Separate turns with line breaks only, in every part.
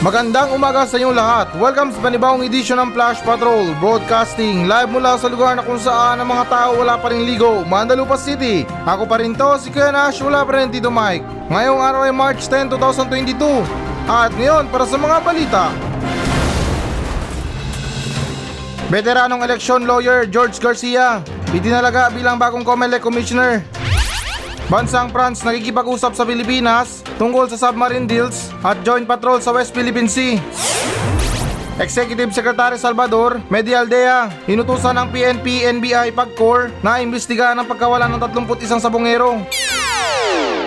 Magandang umaga sa inyong lahat. Welcome sa panibawang edisyon ng Flash Patrol Broadcasting live mula sa lugar na kung saan ang mga tao wala pa rin ligo, Mandalupa City. Ako pa rin to, si Kuya Nash, wala pa rin Tito Mike. Ngayong araw ay March 10, 2022. At ngayon, para sa mga balita. Veteranong election lawyer George Garcia, itinalaga bilang bagong COMELEC Commissioner Bansang France nakikipag-usap sa Pilipinas tungkol sa submarine deals at joint patrol sa West Philippine Sea. Executive Secretary Salvador Medialdea inutusan ng PNP NBI PAGCOR na imbestigahan ang pagkawalan ng 31 sabongero.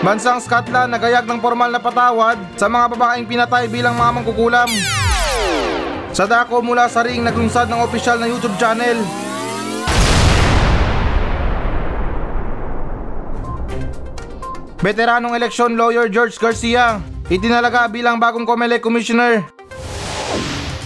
Bansang Scotland nagayag ng formal na patawad sa mga babaeng pinatay bilang mga mangkukulam. Sa dako mula sa ring naglunsad ng opisyal na YouTube channel Veteranong election lawyer George Garcia itinalaga bilang bagong COMELEC Commissioner.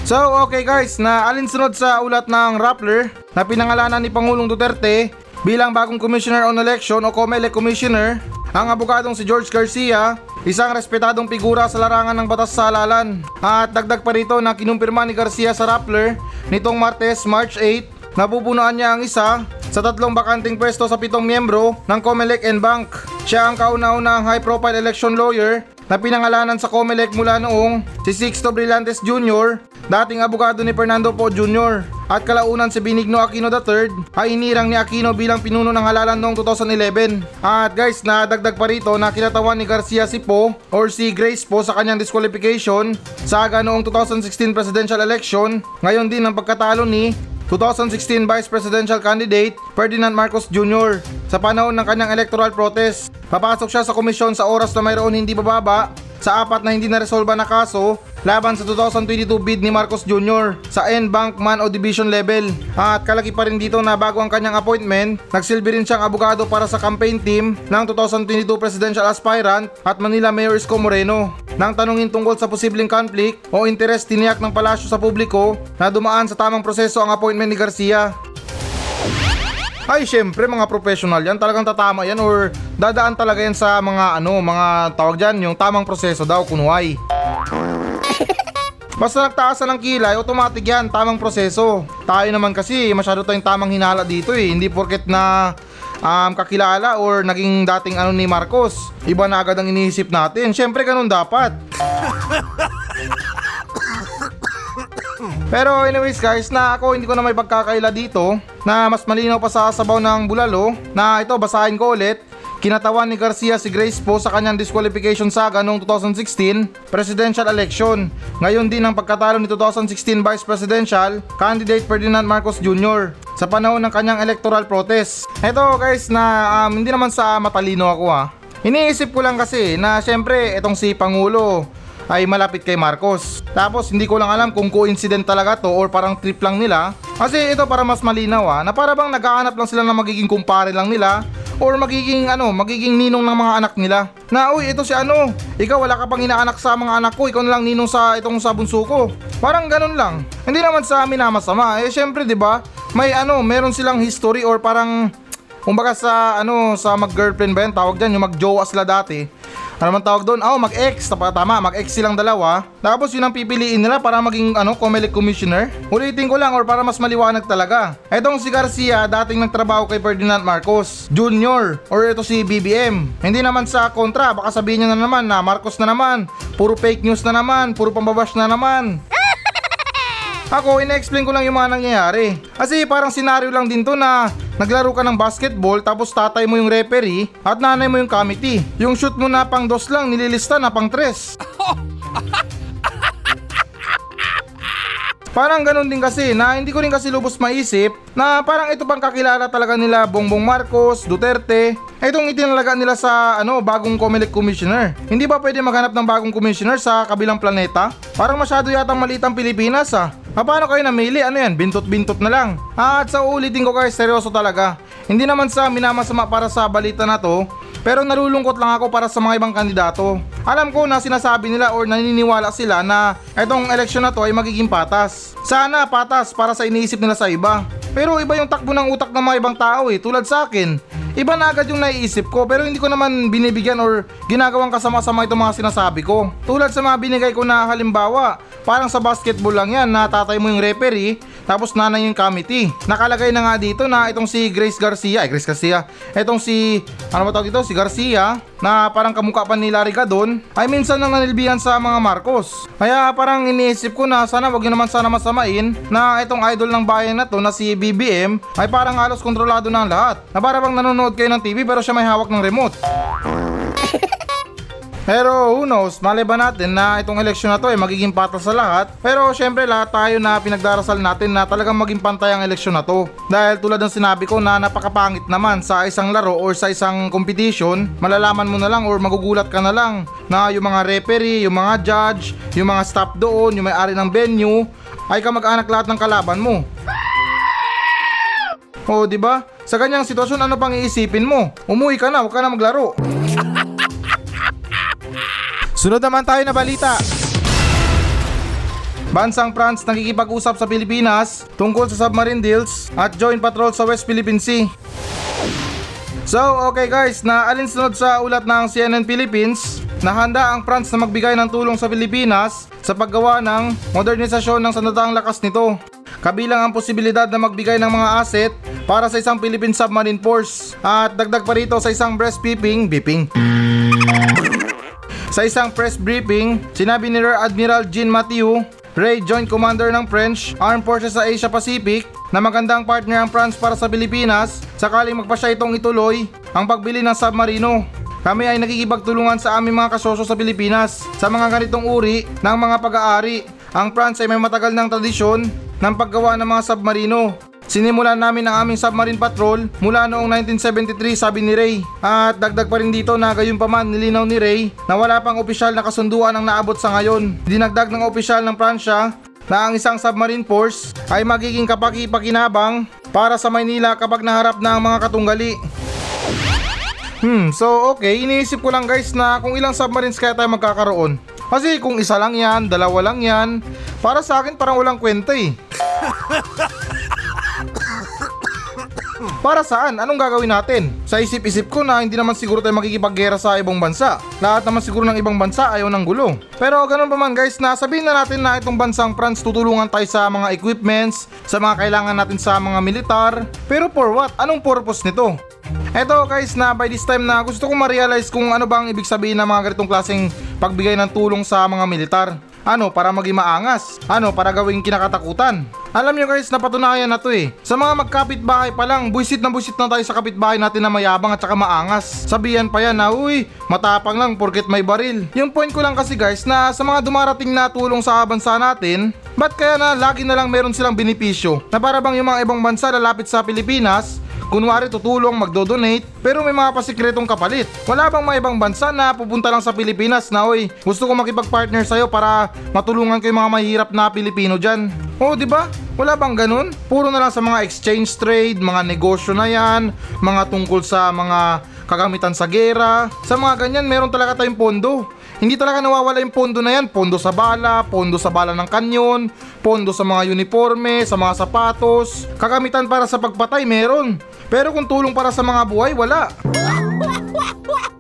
So okay guys, na alinsunod sa ulat ng Rappler na pinangalanan ni Pangulong Duterte bilang bagong Commissioner on Election o COMELEC Commissioner, ang abogadong si George Garcia, isang respetadong figura sa larangan ng batas sa halalan. At dagdag pa rito na kinumpirma ni Garcia sa Rappler nitong Martes, March 8, napupunuan niya ang isa sa tatlong bakanting pwesto sa pitong miyembro ng COMELEC and Bank. Siya ang kauna-unahang high-profile election lawyer na pinangalanan sa COMELEC mula noong si Sixto Brillantes Jr., dating abogado ni Fernando Po Jr. At kalaunan si Benigno Aquino III ay inirang ni Aquino bilang pinuno ng halalan noong 2011. At guys, nadagdag pa rito na kinatawan ni Garcia si Po or si Grace Po sa kanyang disqualification sa aga noong 2016 presidential election. Ngayon din ang pagkatalo ni 2016 Vice Presidential Candidate Ferdinand Marcos Jr. Sa panahon ng kanyang electoral protest, papasok siya sa komisyon sa oras na mayroon hindi bababa sa apat na hindi naresolba na kaso laban sa 2022 bid ni Marcos Jr. sa N-Bank Man o Division level. At kalaki pa rin dito na bago ang kanyang appointment, nagsilbi rin siyang abogado para sa campaign team ng 2022 presidential aspirant at Manila Mayor Isko Moreno. Nang tanungin tungkol sa posibleng conflict o interest tiniyak ng palasyo sa publiko na dumaan sa tamang proseso ang appointment ni Garcia. Ay, syempre mga professional yan, talagang tatama yan or dadaan talaga yan sa mga ano, mga tawag dyan, yung tamang proseso daw, kunway. Basta nagtaasan ng kilay, automatic yan, tamang proseso. Tayo naman kasi, masyado tayong tamang hinala dito eh. Hindi porket na um, kakilala or naging dating ano ni Marcos. Iba na agad ang iniisip natin. Syempre ganun dapat. Pero anyways guys, na ako hindi ko na may pagkakaila dito na mas malinaw pa sa sabaw ng bulalo na ito basahin ko ulit. Kinatawan ni Garcia si Grace po sa kanyang disqualification saga noong 2016 presidential election. Ngayon din ang pagkatalo ni 2016 Vice Presidential candidate Ferdinand Marcos Jr. sa panahon ng kanyang electoral protest. Ito guys na um, hindi naman sa matalino ako ha. Iniisip ko lang kasi na syempre itong si Pangulo ay malapit kay Marcos. Tapos hindi ko lang alam kung coincident talaga to or parang trip lang nila. Kasi ito para mas malinaw ah, na para bang naghahanap lang sila ng magiging kumpare lang nila or magiging ano, magiging ninong ng mga anak nila. Na uy, ito si ano, ikaw wala ka pang inaanak sa mga anak ko, ikaw na lang ninong sa itong sa bunso ko. Parang ganun lang. Hindi naman sa amin na masama. Eh syempre 'di ba? May ano, meron silang history or parang kumbaga sa ano, sa mag-girlfriend ba yan, tawag diyan, yung mag-jowa sila dati. Ano man tawag doon? Oh, mag-ex. Tama, mag-ex silang dalawa. Tapos yun ang pipiliin nila para maging ano, COMELEC commissioner. Ulitin ko lang or para mas maliwanag talaga. Etong si Garcia, dating nagtrabaho kay Ferdinand Marcos Jr. or ito si BBM. Hindi naman sa kontra, baka sabihin niya na naman na Marcos na naman, puro fake news na naman, puro pambabash na naman. Ako, ina-explain ko lang yung mga nangyayari. Kasi parang senaryo lang din to na naglaro ka ng basketball tapos tatay mo yung referee at nanay mo yung committee. Yung shoot mo na pang dos lang, nililista na pang tres. Parang ganun din kasi na hindi ko rin kasi lubos maisip na parang ito pang kakilala talaga nila Bongbong Marcos, Duterte. Itong itinalaga nila sa ano bagong COMELEC commissioner. Hindi ba pwede maghanap ng bagong commissioner sa kabilang planeta? Parang masyado yatang maliit ang Pilipinas ah. Paano kayo namili? Ano yan? Bintot-bintot na lang. At sa uulitin ko guys, seryoso talaga. Hindi naman sa minamasama para sa balita na to, pero nalulungkot lang ako para sa mga ibang kandidato. Alam ko na sinasabi nila or naniniwala sila na itong eleksyon na to ay magiging patas. Sana patas para sa iniisip nila sa iba. Pero iba yung takbo ng utak ng mga ibang tao eh, tulad sa akin. iba na agad yung naiisip ko pero hindi ko naman binibigyan or ginagawang kasama-sama itong mga sinasabi ko. Tulad sa mga binigay ko na halimbawa, parang sa basketball lang yan na tatay mo yung referee tapos nanay yung committee. Nakalagay na nga dito na itong si Grace Garcia, ay Grace Garcia, itong si, ano ba tawag dito, si Garcia, na parang kamukha pa ni Larry Gadon, ay minsan nang nanilbihan sa mga Marcos. Kaya parang iniisip ko na sana wag yun naman sana masamain na itong idol ng bayan na to na si BBM ay parang halos kontrolado na lahat. Na para bang nanonood kayo ng TV pero siya may hawak ng remote. Pero who knows, malay ba natin na itong eleksyon na to ay magiging patas sa lahat. Pero syempre lahat tayo na pinagdarasal natin na talagang maging pantay ang eleksyon na to. Dahil tulad ng sinabi ko na napakapangit naman sa isang laro or sa isang competition, malalaman mo na lang or magugulat ka na lang na yung mga referee, yung mga judge, yung mga staff doon, yung may-ari ng venue, ay kamag-anak lahat ng kalaban mo. Oh, di ba? Sa ganyang sitwasyon, ano pang iisipin mo? Umuwi ka na, huwag ka na maglaro. Sunod naman tayo na balita. Bansang France nakikipag-usap sa Pilipinas tungkol sa submarine deals at joint patrol sa West Philippine Sea. So, okay guys, na alinsunod sa ulat ng CNN Philippines na handa ang France na magbigay ng tulong sa Pilipinas sa paggawa ng modernisasyon ng sandatang lakas nito. Kabilang ang posibilidad na magbigay ng mga asset para sa isang Philippine Submarine Force at dagdag pa rito sa isang breast beeping, beeping, sa isang press briefing, sinabi ni Rear Admiral Jean Mathieu, Ray Joint Commander ng French Armed Forces sa Asia Pacific, na magandang partner ang France para sa Pilipinas sakaling magpasya itong ituloy ang pagbili ng submarino. Kami ay nakikipagtulungan sa aming mga kasosyo sa Pilipinas sa mga ganitong uri ng mga pag-aari. Ang France ay may matagal ng tradisyon ng paggawa ng mga submarino Sinimulan namin ang aming submarine patrol mula noong 1973 sabi ni Ray. At dagdag pa rin dito na gayon pa man nilinaw ni Ray na wala pang opisyal na kasunduan ang naabot sa ngayon. Dinagdag ng opisyal ng Pransya na ang isang submarine force ay magiging kapaki-pakinabang para sa Maynila kapag naharap na ang mga katunggali. Hmm, so okay, iniisip ko lang guys na kung ilang submarines kaya tayo magkakaroon. Kasi kung isa lang yan, dalawa lang yan, para sa akin parang walang kwenta eh. Para saan? Anong gagawin natin? Sa isip-isip ko na hindi naman siguro tayo makikipaggera sa ibang bansa. Lahat naman siguro ng ibang bansa ayaw ng gulo. Pero ganun pa man guys na sabihin na natin na itong bansang France tutulungan tayo sa mga equipments, sa mga kailangan natin sa mga militar. Pero for what? Anong purpose nito? Eto guys na by this time na gusto kong ma-realize kung ano ba ang ibig sabihin ng mga ganitong klaseng pagbigay ng tulong sa mga militar. Ano, para maging maangas? Ano, para gawing kinakatakutan? Alam nyo guys, napatunayan na to eh. Sa mga magkapit-bahay pa lang, buisit na buisit na tayo sa kapitbahay natin na mayabang at saka maangas. Sabihan pa yan na, uy, matapang lang porket may baril. Yung point ko lang kasi guys, na sa mga dumarating na tulong sa bansa natin, ba't kaya na lagi na lang meron silang benepisyo? Na para bang yung mga ibang bansa lalapit sa Pilipinas, Kunwari tutulong, magdo-donate, pero may mga pasikretong kapalit. Wala bang mga ibang bansa na pupunta lang sa Pilipinas na oy, gusto ko makipag-partner sa'yo para matulungan ko yung mga mahirap na Pilipino dyan? Oh, di ba? Wala bang ganun? Puro na lang sa mga exchange trade, mga negosyo na yan, mga tungkol sa mga kagamitan sa gera. Sa mga ganyan, meron talaga tayong pondo. Hindi talaga nawawala yung pondo na yan. Pondo sa bala, pondo sa bala ng kanyon, pondo sa mga uniforme, sa mga sapatos. Kagamitan para sa pagpatay, meron. Pero kung tulong para sa mga buhay, wala.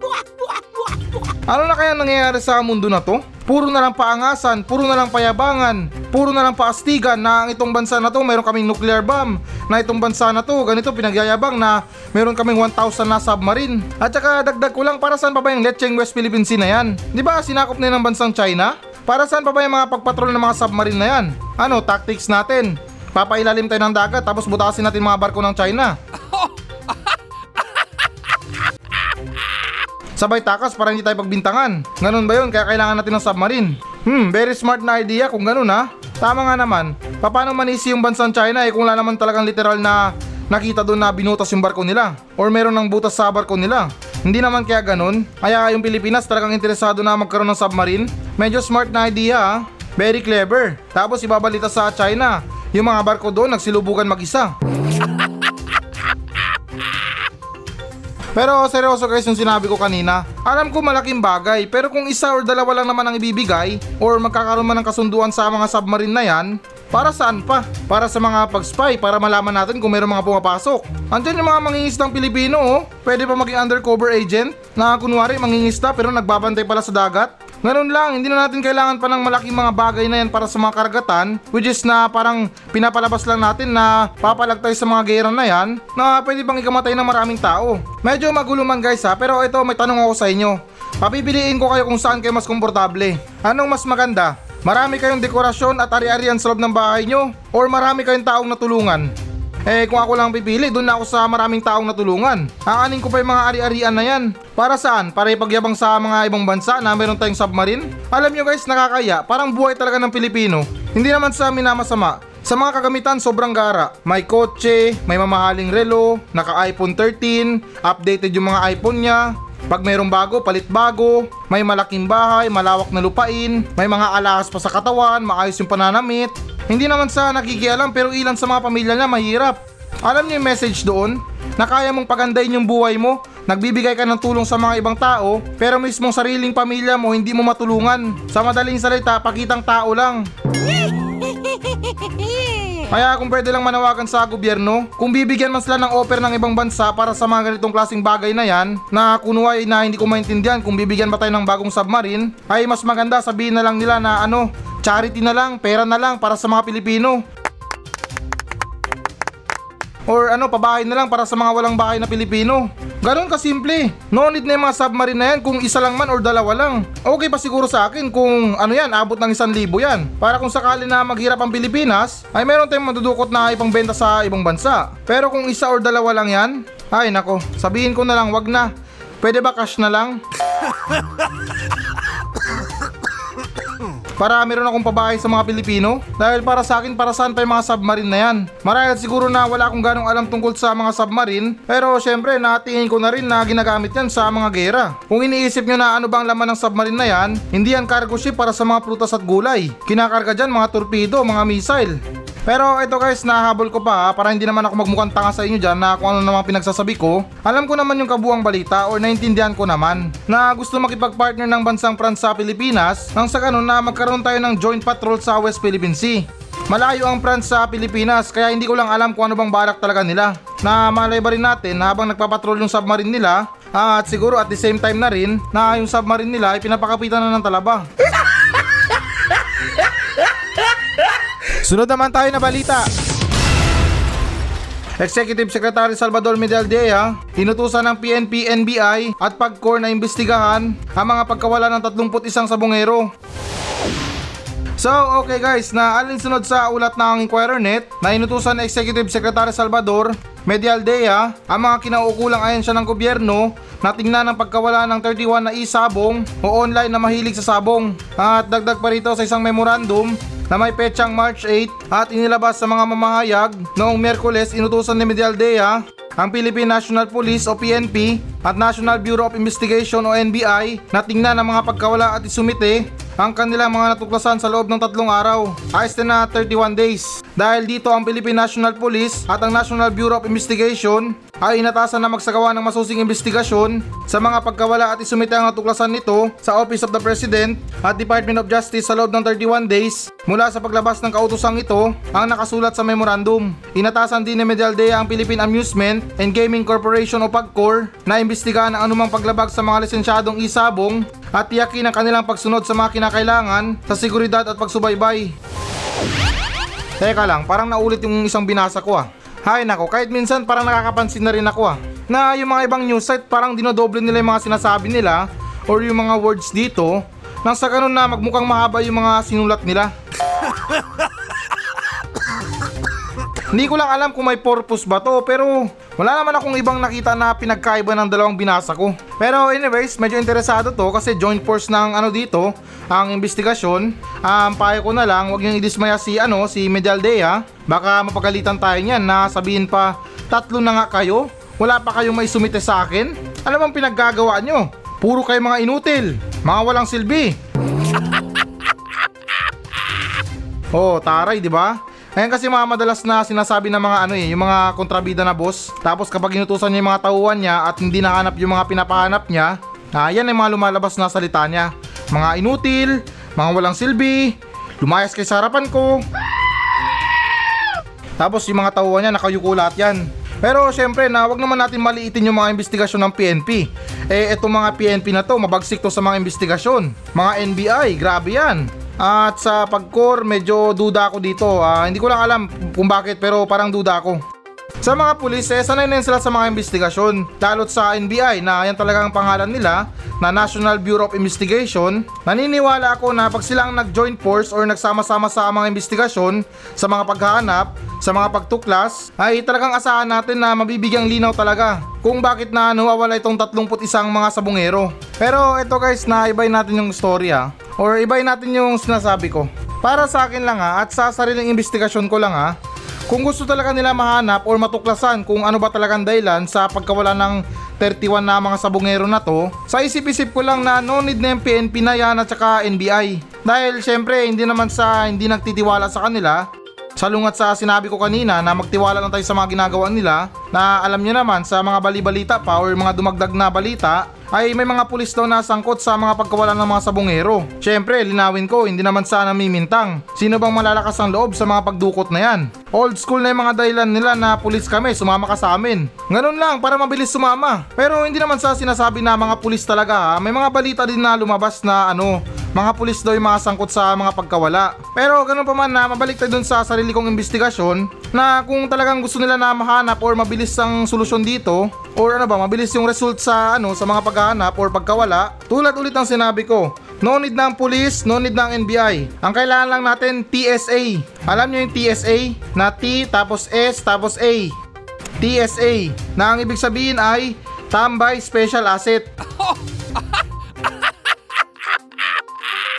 Ano na kaya nangyayari sa mundo na to? Puro na lang paangasan, puro na lang payabangan, puro na lang paastigan na ang itong bansa na to meron kaming nuclear bomb, na itong bansa na to ganito pinagyayabang na meron kaming 1,000 na submarine. At saka dagdag ko lang para saan pa ba yung Lecheng West Philippine Sea na yan? Di ba sinakop na ng bansang China? Para saan pa ba yung mga pagpatrol ng mga submarine na yan? Ano, tactics natin? Papailalim tayo ng dagat tapos butasin natin mga barko ng China. Sabay takas para hindi tayo pagbintangan. Ganun ba yun? Kaya kailangan natin ng submarine. Hmm, very smart na idea kung ganun ha. Tama nga naman. Paano manisi yung bansang China eh kung wala naman talagang literal na nakita doon na binutas yung barko nila? Or meron ng butas sa barko nila? Hindi naman kaya ganun. Kaya yung Pilipinas talagang interesado na magkaroon ng submarine. Medyo smart na idea ha. Very clever. Tapos ibabalita sa China. Yung mga barko doon nagsilubugan mag-isa. Pero seryoso guys yung sinabi ko kanina. Alam ko malaking bagay pero kung isa or dalawa lang naman ang ibibigay or magkakaroon man ng kasunduan sa mga submarine na yan, Para saan pa? Para sa mga pag-spy, para malaman natin kung meron mga pumapasok. Andiyan yung mga mangingisdang Pilipino oh. Pwede pa maging undercover agent na kunwari mangingista pero nagbabantay pala sa dagat. Ganun lang, hindi na natin kailangan pa ng malaking mga bagay na yan para sa mga karagatan which is na parang pinapalabas lang natin na papalag tayo sa mga gera na yan na pwede bang ikamatay ng maraming tao. Medyo magulo man guys ha, pero ito may tanong ako sa inyo. Papipiliin ko kayo kung saan kayo mas komportable. Anong mas maganda? Marami kayong dekorasyon at ari-arian sa loob ng bahay nyo or marami kayong taong natulungan? Eh kung ako lang pipili, doon na ako sa maraming taong natulungan. Aanin ko pa yung mga ari-arian na yan. Para saan? Para ipagyabang sa mga ibang bansa na meron tayong submarine? Alam nyo guys, nakakaya. Parang buhay talaga ng Pilipino. Hindi naman sa amin na masama. Sa mga kagamitan, sobrang gara. May kotse, may mamahaling relo, naka iPhone 13, updated yung mga iPhone niya, pag mayroong bago, palit bago, may malaking bahay, malawak na lupain, may mga alahas pa sa katawan, maayos yung pananamit. Hindi naman sa nakikialam pero ilan sa mga pamilya niya mahirap. Alam niyo yung message doon? Na kaya mong pagandahin yung buhay mo, nagbibigay ka ng tulong sa mga ibang tao, pero mismong sariling pamilya mo hindi mo matulungan. Sa madaling salita, pakitang tao lang. Kaya kung pwede lang manawagan sa gobyerno, kung bibigyan man sila ng offer ng ibang bansa para sa mga ganitong klaseng bagay na yan, na kunway na hindi ko maintindihan kung bibigyan ba tayo ng bagong submarine, ay mas maganda sabihin na lang nila na ano, charity na lang, pera na lang para sa mga Pilipino. Or ano, pabahay na lang para sa mga walang bahay na Pilipino. Ganon kasimple. No need na yung mga submarine na yan kung isa lang man or dalawa lang. Okay pa siguro sa akin kung ano yan, abot ng isang libo yan. Para kung sakali na maghirap ang Pilipinas, ay meron tayong madudukot na ipangbenta sa ibang bansa. Pero kung isa or dalawa lang yan, ay nako, sabihin ko na lang wag na. Pwede ba cash na lang? para meron akong pabahay sa mga Pilipino. Dahil para sa akin, para saan pa yung mga submarine na yan? Marahil siguro na wala akong ganong alam tungkol sa mga submarine, pero syempre natingin ko na rin na ginagamit yan sa mga gera. Kung iniisip nyo na ano bang laman ng submarine na yan, hindi yan cargo ship para sa mga prutas at gulay. Kinakarga dyan mga torpedo, mga missile. Pero ito guys, nahabol ko pa ha, para hindi naman ako magmukhang tanga sa inyo dyan na kung ano naman pinagsasabi ko. Alam ko naman yung kabuang balita or naintindihan ko naman na gusto makipag-partner ng bansang France sa Pilipinas nang sa ganun na magkaroon tayo ng joint patrol sa West Philippine Sea. Malayo ang France sa Pilipinas kaya hindi ko lang alam kung ano bang balak talaga nila. Na malay ba rin natin na habang nagpapatrol yung submarine nila ah, at siguro at the same time na rin na yung submarine nila ay pinapakapitan na ng talaba. Sunod naman tayo na balita. Executive Secretary Salvador Medialdea, inutusan ng PNP, NBI at PAGCOR na imbestigahan ang mga pagkawala ng 31 sabongero. So, okay guys, na alinsunod sa ulat ng Inquirer Net na inutusan ng Executive Secretary Salvador Medialdea ang mga kinauukulang ayon siya ng gobyerno na tingnan ang pagkawala ng 31 na isabong o online na mahilig sa sabong. At dagdag pa rito sa isang memorandum na may petsang March 8 at inilabas sa mga mamahayag. Noong Merkules inutusan ni Medialdea ang Philippine National Police o PNP at National Bureau of Investigation o NBI na tingnan ang mga pagkawala at isumite ang kanilang mga natuklasan sa loob ng tatlong araw. Ayos na na 31 days. Dahil dito ang Philippine National Police at ang National Bureau of Investigation ay inatasan na magsagawa ng masusing investigasyon sa mga pagkawala at isumite ang natuklasan nito sa Office of the President at Department of Justice sa loob ng 31 days mula sa paglabas ng kautosang ito ang nakasulat sa memorandum. Inatasan din ni Medialdea ang Philippine Amusement and Gaming Corporation o PAGCOR na imbestigahan ang anumang paglabag sa mga lisensyadong isabong at tiyakin ang kanilang pagsunod sa mga kinakailangan sa seguridad at pagsubaybay. Teka lang, parang naulit yung isang binasa ko ah. Hay nako, kahit minsan parang nakakapansin na rin ako ah. Na yung mga ibang news site parang dinodoble nila yung mga sinasabi nila or yung mga words dito nang sa ganun na magmukhang mahaba yung mga sinulat nila. Hindi ko lang alam kung may purpose ba to pero wala naman akong ibang nakita na pinagkaiba ng dalawang binasa ko. Pero anyways, medyo interesado to kasi joint force ng ano dito, ang investigasyon. Um, payo ko na lang, wag niyong idismaya si ano, si Medialdea. Baka mapagalitan tayo niyan na sabihin pa, tatlo na nga kayo, wala pa kayong may sumite sa akin. Ano bang pinaggagawa nyo? Puro kayo mga inutil, mga walang silbi. Oh, taray, di ba? Ayan kasi mga madalas na sinasabi ng mga ano eh, yung mga kontrabida na boss. Tapos kapag inutusan niya yung mga tauhan niya at hindi nahanap yung mga pinapahanap niya, ah, yan ay mga lumalabas na salita niya. Mga inutil, mga walang silbi, lumayas kay sa harapan ko. Tapos yung mga tauhan niya nakayuko lahat yan. Pero syempre na wag naman natin maliitin yung mga investigasyon ng PNP. Eh etong mga PNP na to, mabagsik to sa mga investigasyon. Mga NBI, grabe yan. At sa pagcore, medyo duda ako dito. Ah, hindi ko lang alam kung bakit pero parang duda ako. Sa mga pulis, eh, sanay na sila sa mga investigasyon. Lalo't sa NBI na yan talagang pangalan nila na National Bureau of Investigation. Naniniwala ako na pag sila ang nag-joint force or nagsama-sama sa mga investigasyon, sa mga paghahanap, sa mga pagtuklas, ay talagang asahan natin na mabibigyang linaw talaga kung bakit na nawawala itong 31 mga sabungero. Pero ito guys, naibay natin yung storya or ibay natin yung sinasabi ko. Para sa akin lang ha, at sa sariling investigasyon ko lang ha, kung gusto talaga nila mahanap or matuklasan kung ano ba talagang dahilan sa pagkawala ng 31 na mga sabungero na to, sa isip-isip ko lang na no need na yung PNP na yan at saka NBI. Dahil syempre hindi naman sa hindi nagtitiwala sa kanila, Salungat sa sinabi ko kanina na magtiwala lang tayo sa mga ginagawa nila na alam nyo naman sa mga bali-balita pa or mga dumagdag na balita ay may mga pulis daw na sangkot sa mga pagkawalan ng mga sabongero. Syempre, linawin ko, hindi naman sana mimintang. Sino bang malalakas ang loob sa mga pagdukot na yan? Old school na yung mga dahilan nila na pulis kami, sumama ka sa amin. Ganun lang, para mabilis sumama. Pero hindi naman sa sinasabi na mga pulis talaga ha. May mga balita din na lumabas na ano, mga pulis daw yung mga sangkot sa mga pagkawala. Pero ganun pa man na mabalik tayo dun sa sarili kong investigasyon na kung talagang gusto nila na mahanap or mabilis ang solusyon dito or ano ba mabilis yung result sa ano sa mga paghahanap or pagkawala tulad ulit ng sinabi ko No need ng pulis, no need ng NBI. Ang kailangan lang natin TSA. Alam nyo yung TSA? Na T tapos S tapos A. TSA na ang ibig sabihin ay Tambay Special Asset.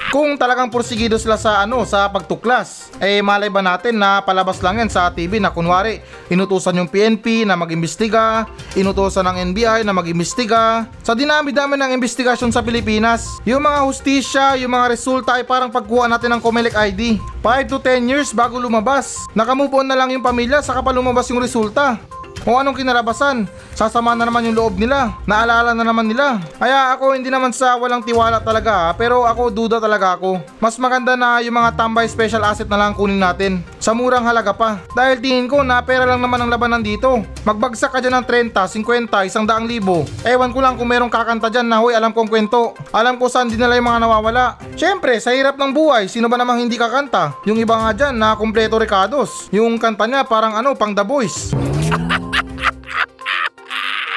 Kung talagang porsigido sila sa ano sa pagtuklas, eh malay ba natin na palabas lang yan sa TV na kunwari inutusan yung PNP na mag-imbestiga, inutusan ng NBI na mag-imbestiga. Sa dinami-dami ng investigasyon sa Pilipinas, yung mga hustisya, yung mga resulta ay parang pagkuha natin ng Comelec ID. 5 to 10 years bago lumabas. Nakamove on na lang yung pamilya saka pa lumabas yung resulta. Kung anong kinarabasan, sasama na naman yung loob nila, naalala na naman nila. Kaya ako hindi naman sa walang tiwala talaga ha, pero ako duda talaga ako. Mas maganda na yung mga tambay special asset na lang kunin natin. Sa murang halaga pa. Dahil tingin ko na pera lang naman ang labanan dito. Magbagsak ka dyan ng 30, 50, 100 libo. Ewan ko lang kung merong kakanta dyan na huy alam kong kwento. Alam ko saan dinala yung mga nawawala. Siyempre, sa hirap ng buhay, sino ba namang hindi kakanta? Yung iba nga dyan na kompleto Ricardos. Yung kanta niya parang ano, pang The Boys.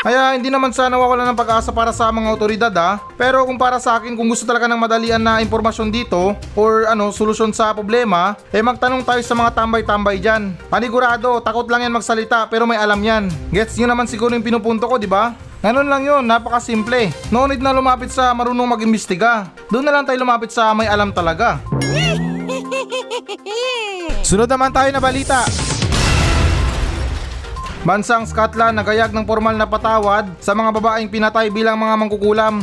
Kaya hindi naman sana nawawala ng pag-asa para sa mga otoridad ha. Pero kung para sa akin, kung gusto talaga ng madalian na impormasyon dito or ano, solusyon sa problema, eh magtanong tayo sa mga tambay-tambay dyan. Panigurado, takot lang yan magsalita pero may alam yan. Gets nyo naman siguro yung pinupunto ko, di ba? Ganun lang yun, napakasimple. No need na lumapit sa marunong mag-imbestiga. Doon na lang tayo lumapit sa may alam talaga. Sunod naman tayo na balita. Bansang Scotland nagayag ng formal na patawad sa mga babaeng pinatay bilang mga mangkukulam.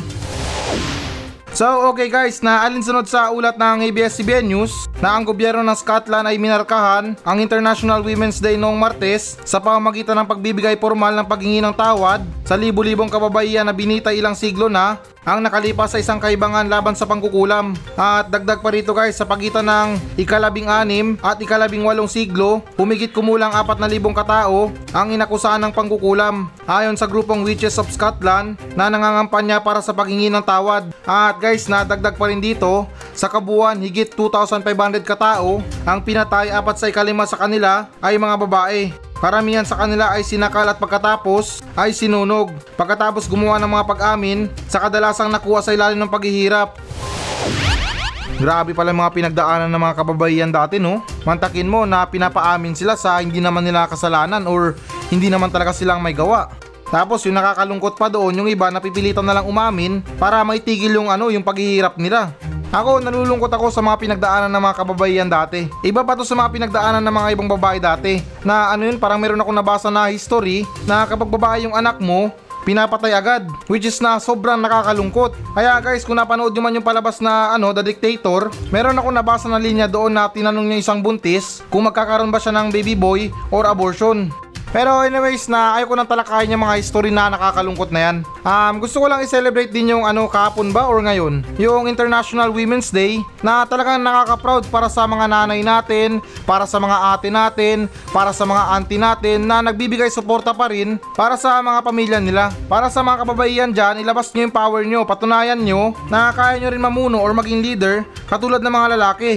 So okay guys, na alinsunod sa ulat ng ABS-CBN News na ang gobyerno ng Scotland ay minarkahan ang International Women's Day noong Martes sa pamamagitan ng pagbibigay formal ng paghingi ng tawad sa libu-libong kababaihan na binitay ilang siglo na ang nakalipas sa isang kaibangan laban sa pangkukulam. At dagdag pa rito guys, sa pagitan ng ikalabing anim at ikalabing walong siglo, humigit kumulang 4,000 katao ang inakusahan ng pangkukulam. Ayon sa grupong Witches of Scotland na nangangampanya para sa paghingi ng tawad. At guys, nadagdag pa rin dito, sa kabuuan higit 2,500 katao ang pinatay apat sa ikalima sa kanila ay mga babae. Karamihan sa kanila ay sinakal at pagkatapos ay sinunog. Pagkatapos gumawa ng mga pag-amin sa kadalasang nakuha sa ilalim ng paghihirap. Grabe pala mga pinagdaanan ng mga kababaihan dati no. Mantakin mo na pinapaamin sila sa hindi naman nila kasalanan or hindi naman talaga silang may gawa. Tapos yung nakakalungkot pa doon yung iba napipilitan na lang umamin para maitigil yung ano yung paghihirap nila. Ako, nalulungkot ako sa mga pinagdaanan ng mga kababaihan dati. Iba pa to sa mga pinagdaanan ng mga ibang babae dati. Na ano yun, parang meron ako nabasa na history na kapag babae yung anak mo, pinapatay agad which is na sobrang nakakalungkot. Kaya guys, kung napanood nyo man yung palabas na ano, The Dictator, meron ako nabasa na linya doon na tinanong niya isang buntis kung magkakaroon ba siya ng baby boy or abortion. Pero anyways na ayoko nang talakayin yung mga history na nakakalungkot na yan. Um, gusto ko lang i-celebrate din yung ano kahapon ba or ngayon, yung International Women's Day na talagang nakaka-proud para sa mga nanay natin, para sa mga ate natin, para sa mga auntie natin na nagbibigay suporta pa rin para sa mga pamilya nila. Para sa mga kababaihan dyan, ilabas nyo yung power nyo, patunayan nyo na kaya nyo rin mamuno or maging leader katulad ng mga lalaki.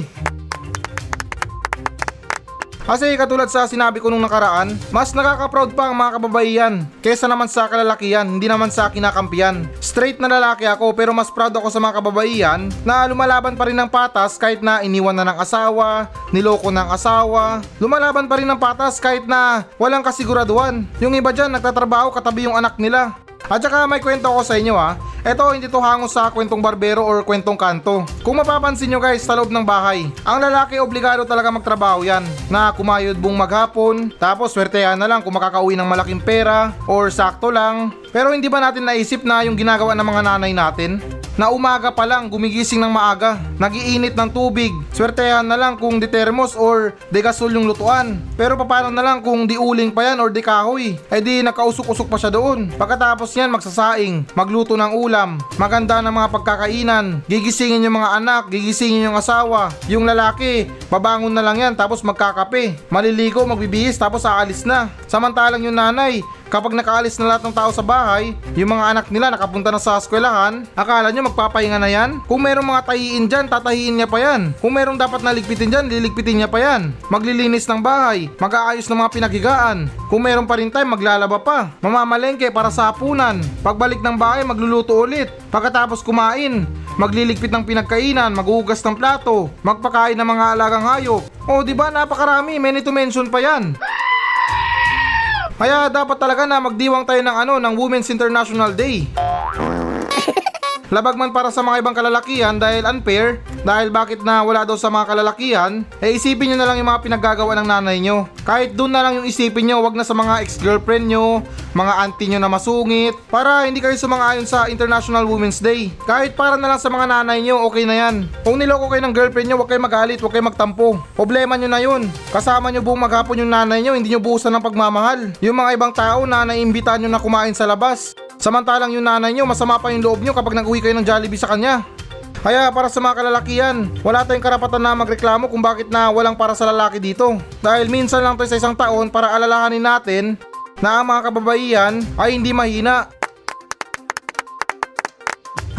Kasi katulad sa sinabi ko nung nakaraan, mas nakaka-proud pa ang mga kababaihan kesa naman sa kalalakihan, hindi naman sa kinakampiyan. Straight na lalaki ako pero mas proud ako sa mga kababaihan na lumalaban pa rin ng patas kahit na iniwan na ng asawa, niloko ng asawa, lumalaban pa rin ng patas kahit na walang kasiguraduhan. Yung iba dyan nagtatrabaho katabi yung anak nila. At saka may kwento ko sa inyo ha. Ito hindi to hango sa kwentong barbero or kwentong kanto. Kung mapapansin nyo guys sa loob ng bahay, ang lalaki obligado talaga magtrabaho yan. Na kumayod buong maghapon, tapos swertehan na lang kung makakauwi ng malaking pera or sakto lang. Pero hindi ba natin naisip na yung ginagawa ng mga nanay natin? Na umaga pa lang gumigising ng maaga, nagiinit ng tubig, swertehan na lang kung di termos or di gasol yung lutuan. Pero paano na lang kung di uling pa yan or di kahoy? Eh di nakausok-usok pa siya doon. Pagkatapos yan magsasaing, magluto ng ulam, maganda ng mga pagkakainan, gigisingin yung mga anak, gigisingin yung asawa. Yung lalaki, babangon na lang yan tapos magkakape. Maliligo, magbibihis tapos aalis na. Samantalang yung nanay, Kapag nakaalis na lahat ng tao sa bahay, yung mga anak nila nakapunta na sa eskwelahan, akala nyo magpapahinga na yan? Kung merong mga tahiin dyan, tatahiin niya pa yan. Kung merong dapat naligpitin dyan, liligpitin niya pa yan. Maglilinis ng bahay, mag-aayos ng mga pinaghigaan. Kung meron pa rin time, maglalaba pa. Mamamalengke para sa hapunan. Pagbalik ng bahay, magluluto ulit. Pagkatapos kumain, magliligpit ng pinagkainan, maghuhugas ng plato, magpakain ng mga alagang hayop. O di ba napakarami, many to mention pa yan. Kaya dapat talaga na magdiwang tayo ng ano ng Women's International Day. Labag man para sa mga ibang kalalakihan dahil unfair, dahil bakit na wala daw sa mga kalalakihan, eh isipin nyo na lang yung mga pinaggagawa ng nanay nyo. Kahit doon na lang yung isipin nyo, wag na sa mga ex-girlfriend nyo, mga auntie nyo na masungit, para hindi kayo sumang-ayon sa International Women's Day. Kahit para na lang sa mga nanay nyo, okay na yan. Kung niloko kayo ng girlfriend nyo, wag kayo magalit, wag kayo magtampo. Problema nyo na yun. Kasama nyo buong maghapon yung nanay nyo, hindi nyo buhusan ng pagmamahal. Yung mga ibang tao na naimbitahan nyo na kumain sa labas. Samantalang yung nanay nyo, masama pa yung loob nyo kapag nag-uwi kayo ng Jollibee sa kanya. Kaya para sa mga kalalakihan, wala tayong karapatan na magreklamo kung bakit na walang para sa lalaki dito. Dahil minsan lang to sa isang taon para alalahanin natin na ang mga kababaihan ay hindi mahina.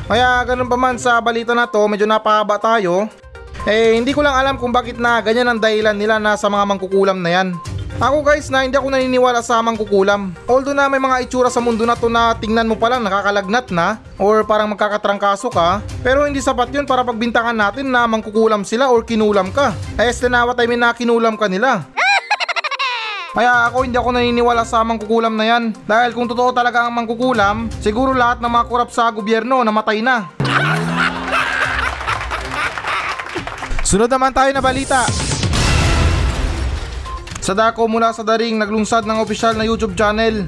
Kaya ganun pa man sa balita na to, medyo napahaba tayo. Eh hindi ko lang alam kung bakit na ganyan ang dahilan nila na sa mga mangkukulam na yan. Ako guys na hindi ako naniniwala sa mangkukulam. Although na may mga itsura sa mundo na to na tingnan mo pa lang nakakalagnat na or parang magkakatrangkaso ka, pero hindi sapat yun para pagbintangan natin na mangkukulam sila or kinulam ka. Eh tinawat I mean na kinulam ka nila. Kaya ako hindi ako naniniwala sa mangkukulam na yan. Dahil kung totoo talaga ang mangkukulam, siguro lahat ng mga kurap sa gobyerno namatay na. Sunod naman tayo na balita. Sadako mula sa daring naglungsad ng opisyal na YouTube channel.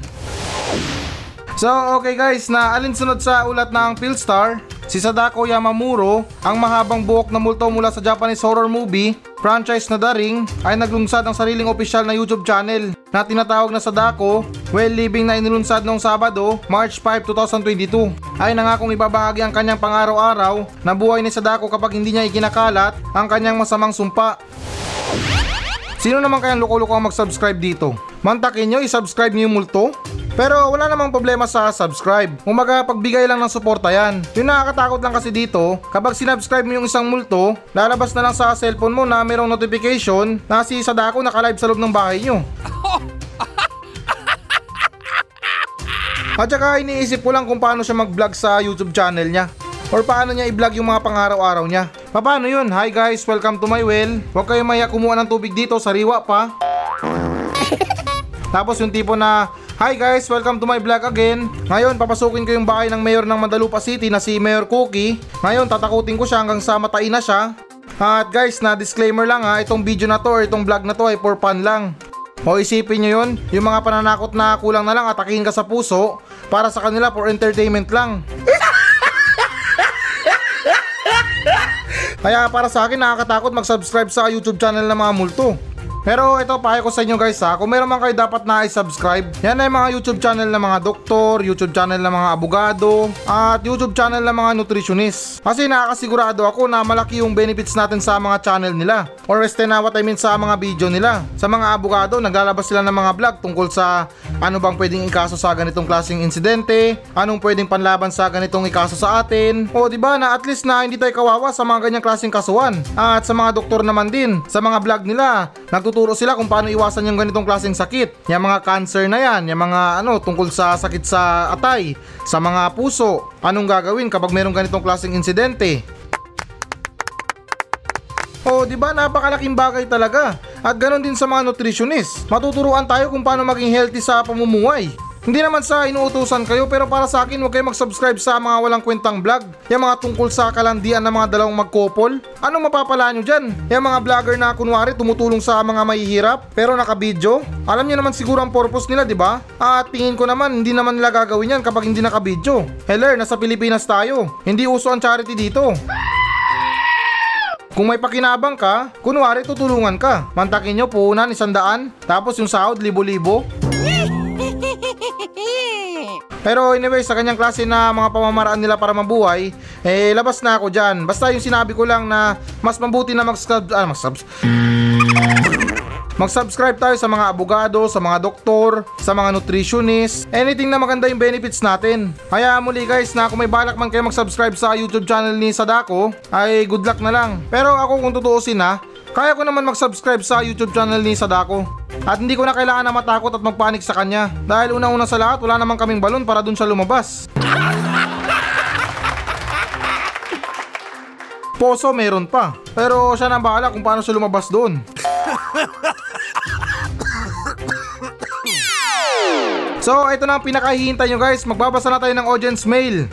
So okay guys, na alinsunod sa ulat ng Philstar, si Sadako Yamamuro, ang mahabang buhok na multo mula sa Japanese horror movie franchise na daring ay naglungsad ng sariling opisyal na YouTube channel na tinatawag na Sadako while living na inilunsad noong Sabado, March 5, 2022 ay nangakong ibabahagi ang kanyang pang-araw-araw na buhay ni Sadako kapag hindi niya ikinakalat ang kanyang masamang sumpa. Sino naman kayang loko-loko ang mag-subscribe dito? Mantakin nyo, i-subscribe nyo yung multo? Pero wala namang problema sa subscribe. Umaga, pagbigay lang ng suporta yan. Yung nakakatakot lang kasi dito, kapag sinubscribe mo yung isang multo, lalabas na lang sa cellphone mo na mayroong notification na si Sadako naka-live sa loob ng bahay nyo. At saka iniisip ko lang kung paano siya mag-vlog sa YouTube channel niya. Or paano niya i-vlog yung mga pang-araw-araw niya. Paano yun? Hi guys, welcome to my well. Huwag kayo maya kumuha ng tubig dito, sariwa pa. Tapos yung tipo na, Hi guys, welcome to my vlog again. Ngayon, papasukin ko yung bahay ng mayor ng Mandalupa City na si Mayor Cookie. Ngayon, tatakutin ko siya hanggang sa matain na siya. At guys, na disclaimer lang ha, itong video na to or itong vlog na to ay for fun lang. O isipin nyo yun, yung mga pananakot na kulang na lang atakihin ka sa puso, para sa kanila for entertainment lang. Kaya para sa akin nakakatakot mag-subscribe sa YouTube channel ng mga multo. Pero ito, pahay ko sa inyo guys ha, kung meron man kayo dapat na i-subscribe, yan ay mga YouTube channel ng mga doktor, YouTube channel ng mga abogado, at YouTube channel ng mga nutritionist. Kasi nakakasigurado ako na malaki yung benefits natin sa mga channel nila. Or este na what I mean sa mga video nila. Sa mga abogado, naglalabas sila ng mga vlog tungkol sa ano bang pwedeng ikaso sa ganitong klaseng insidente, anong pwedeng panlaban sa ganitong ikaso sa atin. O di ba na at least na hindi tayo kawawa sa mga ganyang klaseng kasuhan. At sa mga doktor naman din, sa mga vlog nila, nagtuturo sila kung paano iwasan yung ganitong klaseng sakit. Yung mga cancer na yan, yung mga ano tungkol sa sakit sa atay, sa mga puso, anong gagawin kapag merong ganitong klaseng insidente. Oh, 'di ba? Napakalaking bagay talaga. At ganoon din sa mga nutritionist. Matuturuan tayo kung paano maging healthy sa pamumuhay. Hindi naman sa inuutusan kayo pero para sa akin huwag kayo mag-subscribe sa mga walang kwentang vlog. Yung mga tungkol sa kalandian ng mga dalawang magkopol. Anong mapapala nyo dyan? Yung mga vlogger na kunwari tumutulong sa mga mahihirap pero nakabidyo. Alam nyo naman siguro ang purpose nila, di ba? At tingin ko naman hindi naman nila gagawin yan kapag hindi nakabidyo. Heller, nasa Pilipinas tayo. Hindi uso ang charity dito. Kung may pakinabang ka, kunwari tutulungan ka. Mantakin nyo, puhunan, isandaan, tapos yung sahod, libo-libo. Pero anyway, sa kanyang klase na mga pamamaraan nila para mabuhay, eh labas na ako dyan. Basta yung sinabi ko lang na mas mabuti na mag-subscribe, ah, mag-subs- Mag-subscribe tayo sa mga abogado, sa mga doktor, sa mga nutritionist, anything na maganda yung benefits natin. Kaya muli guys na kung may balak man kayo mag-subscribe sa YouTube channel ni Sadako, ay good luck na lang. Pero ako kung tutuusin na, kaya ko naman mag-subscribe sa YouTube channel ni Sadako. At hindi ko na kailangan na matakot at magpanik sa kanya. Dahil unang-una sa lahat, wala namang kaming balon para dun siya lumabas. Poso meron pa. Pero siya na bahala kung paano siya lumabas doon. So, ito na ang pinakahihintay nyo guys. Magbabasa na tayo ng audience mail.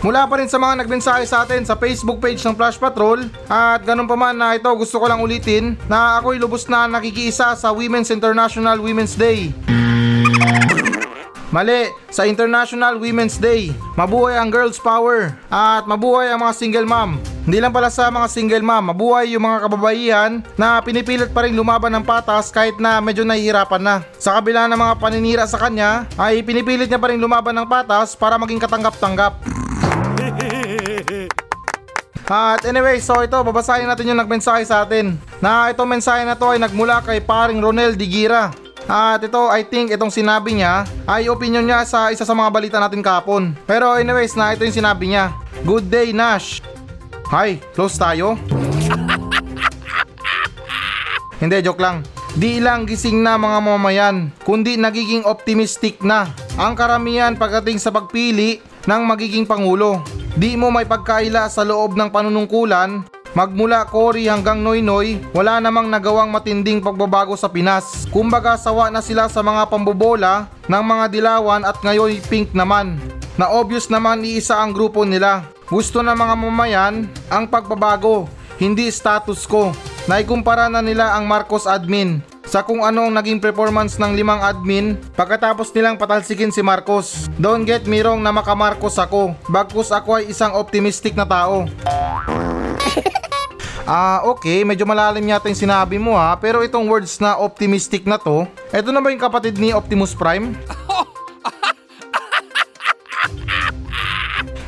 Mula pa rin sa mga nagmensahe sa atin sa Facebook page ng Flash Patrol at ganun pa man na ito gusto ko lang ulitin na ako'y lubos na nakikiisa sa Women's International Women's Day. Mali, sa International Women's Day. Mabuhay ang girls power at mabuhay ang mga single mom. Hindi lang pala sa mga single mom, mabuhay yung mga kababaihan na pinipilit pa rin lumaban ng patas kahit na medyo nahihirapan na. Sa kabila ng mga paninira sa kanya, ay pinipilit niya pa rin lumaban ng patas para maging katanggap-tanggap. At anyway, so ito, babasahin natin yung nagmensahe sa atin. Na itong mensahe na to ay nagmula kay paring Ronel Digira. At ito, I think itong sinabi niya ay opinion niya sa isa sa mga balita natin kapon. Pero anyways, na ito yung sinabi niya. Good day, Nash. Hi, close tayo? Hindi, joke lang. Di lang gising na mga mamayan, kundi nagiging optimistic na ang karamihan pagdating sa pagpili ng magiging pangulo. Di mo may pagkaila sa loob ng panunungkulan, magmula Cory hanggang Noynoy, wala namang nagawang matinding pagbabago sa Pinas. Kumbaga sawa na sila sa mga pambobola ng mga dilawan at ngayon pink naman. Na obvious naman iisa ang grupo nila. Gusto ng mga mamayan ang pagbabago, hindi status quo. Naikumpara na nila ang Marcos admin sa kung ano ang naging performance ng limang admin pagkatapos nilang patalsikin si Marcos. Don't get me wrong na makamarcos ako, bagkus ako ay isang optimistic na tao. Ah, okay, medyo malalim yata yung sinabi mo ha, pero itong words na optimistic na to, eto na ba yung kapatid ni Optimus Prime?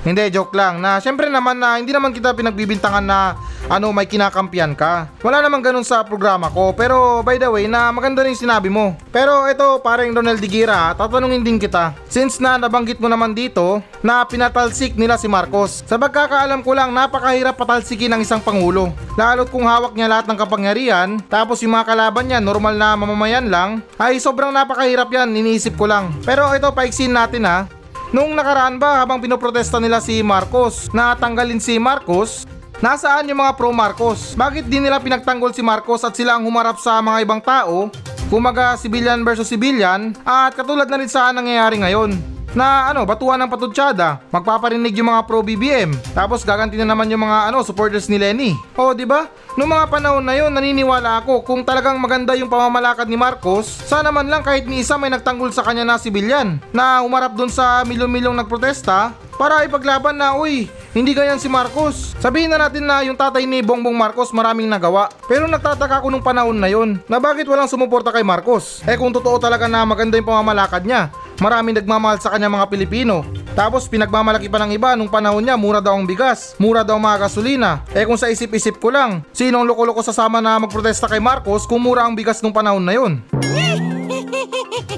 Hindi, joke lang. Na syempre naman na hindi naman kita pinagbibintangan na ano may kinakampiyan ka. Wala naman ganun sa programa ko. Pero by the way, na maganda rin sinabi mo. Pero ito, parang Ronald Digira, tatanungin din kita. Since na nabanggit mo naman dito na pinatalsik nila si Marcos. Sa pagkakaalam ko lang, napakahirap patalsikin ng isang pangulo. Lalo't kung hawak niya lahat ng kapangyarihan, tapos yung mga kalaban niya normal na mamamayan lang, ay sobrang napakahirap yan, iniisip ko lang. Pero ito, paiksin natin ha. Nung nakaraan ba habang pinoprotesta nila si Marcos na tanggalin si Marcos, nasaan yung mga pro Marcos? Bakit di nila pinagtanggol si Marcos at sila ang humarap sa mga ibang tao? Kumaga civilian versus civilian at katulad na rin sa nangyayari ngayon na ano, batuan ng patutsada, magpaparinig yung mga pro BBM, tapos gaganti na naman yung mga ano, supporters ni Lenny. O, di ba? Noong mga panahon na yon, naniniwala ako kung talagang maganda yung pamamalakad ni Marcos, sana man lang kahit ni isa may nagtanggol sa kanya na sibilyan, na umarap dun sa milyon-milyong nagprotesta para ipaglaban na, uy, Hindi ganyan si Marcos. Sabihin na natin na yung tatay ni Bongbong Marcos maraming nagawa. Pero nagtataka ako nung panahon na yon na bakit walang sumuporta kay Marcos. Eh kung totoo talaga na maganda yung pamamalakad niya, maraming nagmamahal sa kanya mga Pilipino. Tapos pinagmamalaki pa ng iba nung panahon niya mura daw ang bigas, mura daw mga gasolina. Eh kung sa isip-isip ko lang, sinong loko-loko sasama na magprotesta kay Marcos kung mura ang bigas nung panahon na yon?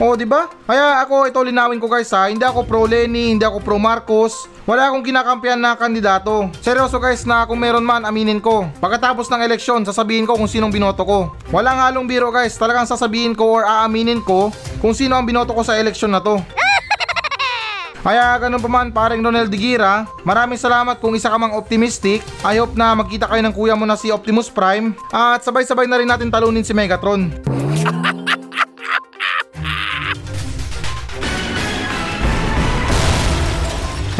Oo, di ba? Kaya ako ito linawin ko guys ha, hindi ako pro Lenny, hindi ako pro Marcos. Wala akong kinakampihan na kandidato. Seryoso guys na kung meron man, aminin ko. Pagkatapos ng eleksyon, sasabihin ko kung sinong binoto ko. Walang halong biro guys, talagang sasabihin ko or aaminin ko kung sino ang binoto ko sa eleksyon na to. Kaya ganun pa man paring Ronel Digira, maraming salamat kung isa ka mang optimistic. I hope na magkita kayo ng kuya mo na si Optimus Prime at sabay-sabay na rin natin talunin si Megatron.